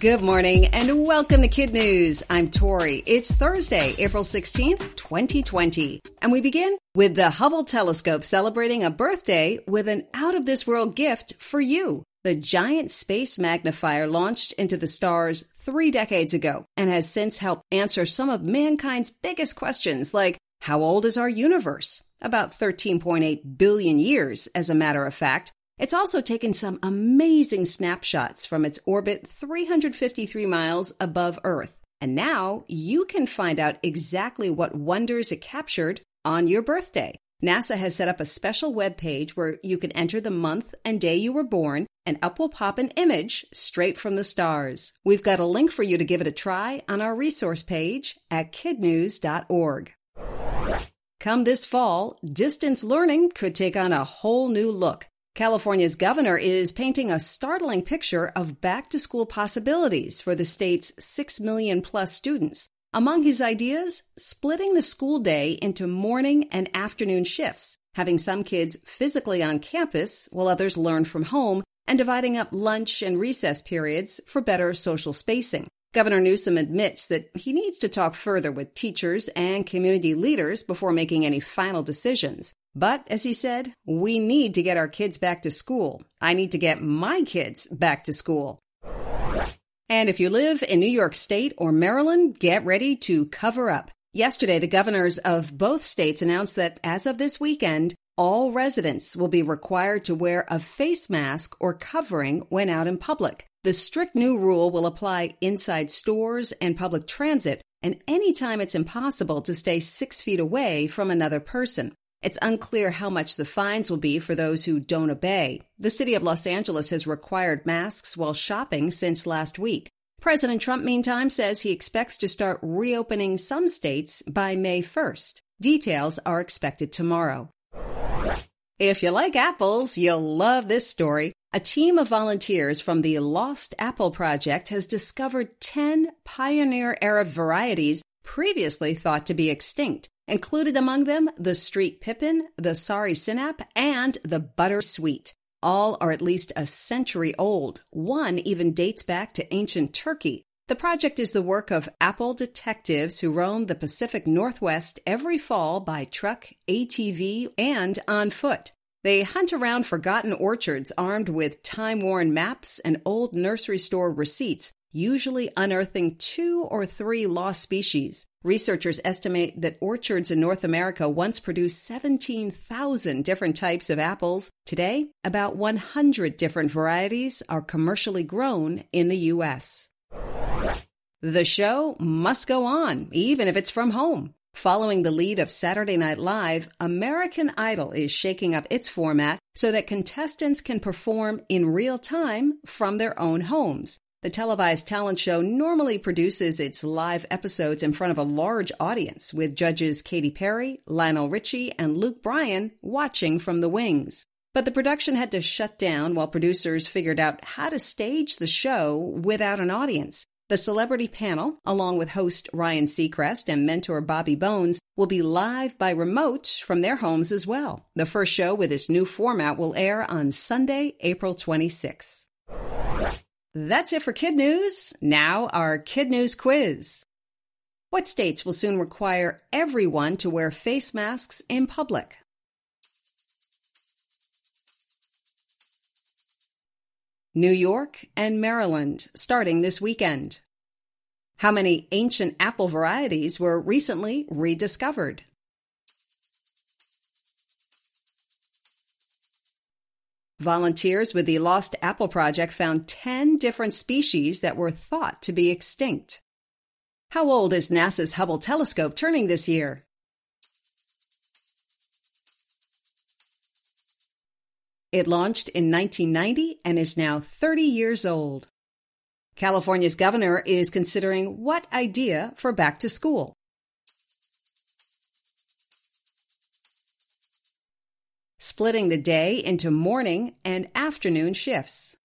Good morning and welcome to KidNuz. I'm Tori. It's Thursday, April 16th, 2020. And we begin with the Hubble telescope celebrating a birthday with an out of this world gift for you. The giant space magnifier launched into the stars three decades ago and has since helped answer some of mankind's biggest questions like how old is our universe? About 13.8 billion years, as a matter of fact. It's also taken some amazing snapshots from its orbit 353 miles above Earth. And now you can find out exactly what wonders it captured on your birthday. NASA has set up a special web page where you can enter the month and day you were born, and up will pop an image straight from the stars. We've got a link for you to give it a try on our resource page at kidnuz.org. Come this fall, distance learning could take on a whole new look. California's governor is painting a startling picture of back to school possibilities for the state's 6 million plus students. Among his ideas, splitting the school day into morning and afternoon shifts, having some kids physically on campus while others learn from home, and dividing up lunch and recess periods for better social spacing. Governor Newsom admits that he needs to talk further with teachers and community leaders before making any final decisions. But as he said, we need to get our kids back to school. I need to get my kids back to school. And if you live in New York State or Maryland, get ready to cover up. Yesterday, the governors of both states announced that as of this weekend, all residents will be required to wear a face mask or covering when out in public. The strict new rule will apply inside stores and public transit and anytime it's impossible to stay six feet away from another person. It's unclear how much the fines will be for those who don't obey. The city of Los Angeles has required masks while shopping since last week. President Trump, meantime, says he expects to start reopening some states by May 1st. Details are expected tomorrow. If you like apples, you'll love this story. A team of volunteers from the Lost Apple Project has discovered 10 pioneer era varieties previously thought to be extinct, included among them the Streaked Pippin, the Sary Sinap, and the Butter Sweet. All are at least a century old. One even dates back to ancient Turkey. The project is the work of apple detectives who roam the Pacific Northwest every fall by truck, ATV, and on foot. They hunt around forgotten orchards armed with time worn maps and old nursery store receipts, usually unearthing two or three lost species. Researchers estimate that orchards in North America once produced 17,000 different types of apples. Today, about 100 different varieties are commercially grown in the U.S. The show must go on, even if it's from home. Following the lead of Saturday Night Live, American Idol is shaking up its format so that contestants can perform in real time from their own homes. The televised talent show normally produces its live episodes in front of a large audience, with judges Katy Perry, Lionel Richie, and Luke Bryan watching from the wings. But the production had to shut down while producers figured out how to stage the show without an audience. The celebrity panel, along with host Ryan Seacrest and mentor Bobby Bones, will be live by remote from their homes as well. The first show with this new format will air on Sunday, April 26. That's it for KidNuz. Now, our KidNuz quiz. What states will soon require everyone to wear face masks in public? New York, and Maryland, starting this weekend. How many ancient apple varieties were recently rediscovered? Volunteers with the Lost Apple Project found 10 different species that were thought to be extinct. How old is NASA's Hubble telescope turning this year? It launched in 1990 and is now 30 years old. California's governor is considering what idea for back to school. Splitting the day into morning and afternoon shifts.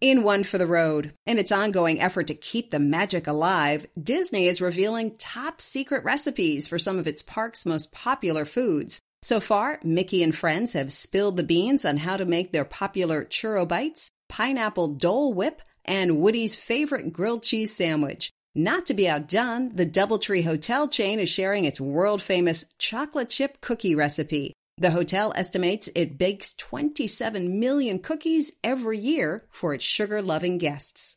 In One for the Road, in its ongoing effort to keep the magic alive, Disney is revealing top secret recipes for some of its park's most popular foods. So far, Mickey and friends have spilled the beans on how to make their popular churro bites, pineapple Dole Whip, and Woody's favorite grilled cheese sandwich. Not to be outdone, the Doubletree Hotel chain is sharing its world famous chocolate chip cookie recipe. The hotel estimates it bakes 27 million cookies every year for its sugar loving guests.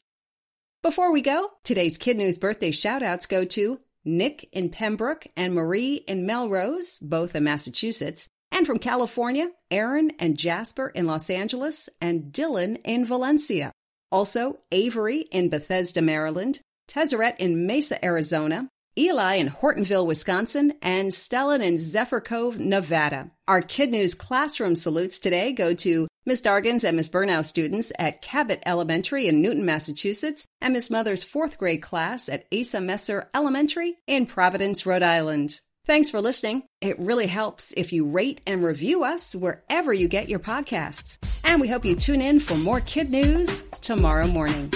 Before we go, today's KidNuz birthday shout outs go to Nick in Pembroke and Marie in Melrose, both in Massachusetts, and from California, Aaron and Jasper in Los Angeles, and Dylan in Valencia. Also, Avery in Bethesda, Maryland, Tezzeret in Mesa, Arizona, Eli in Hortonville, Wisconsin, and Stellan in Zephyr Cove, Nevada. Our KidNuz classroom salutes today go to Miss Dargans and Miss Burnow students at Cabot Elementary in Newton, Massachusetts, and Miss Mother's fourth grade class at Asa Messer Elementary in Providence, Rhode Island. Thanks for listening. It really helps if you rate and review us wherever you get your podcasts. And we hope you tune in for more KidNuz tomorrow morning.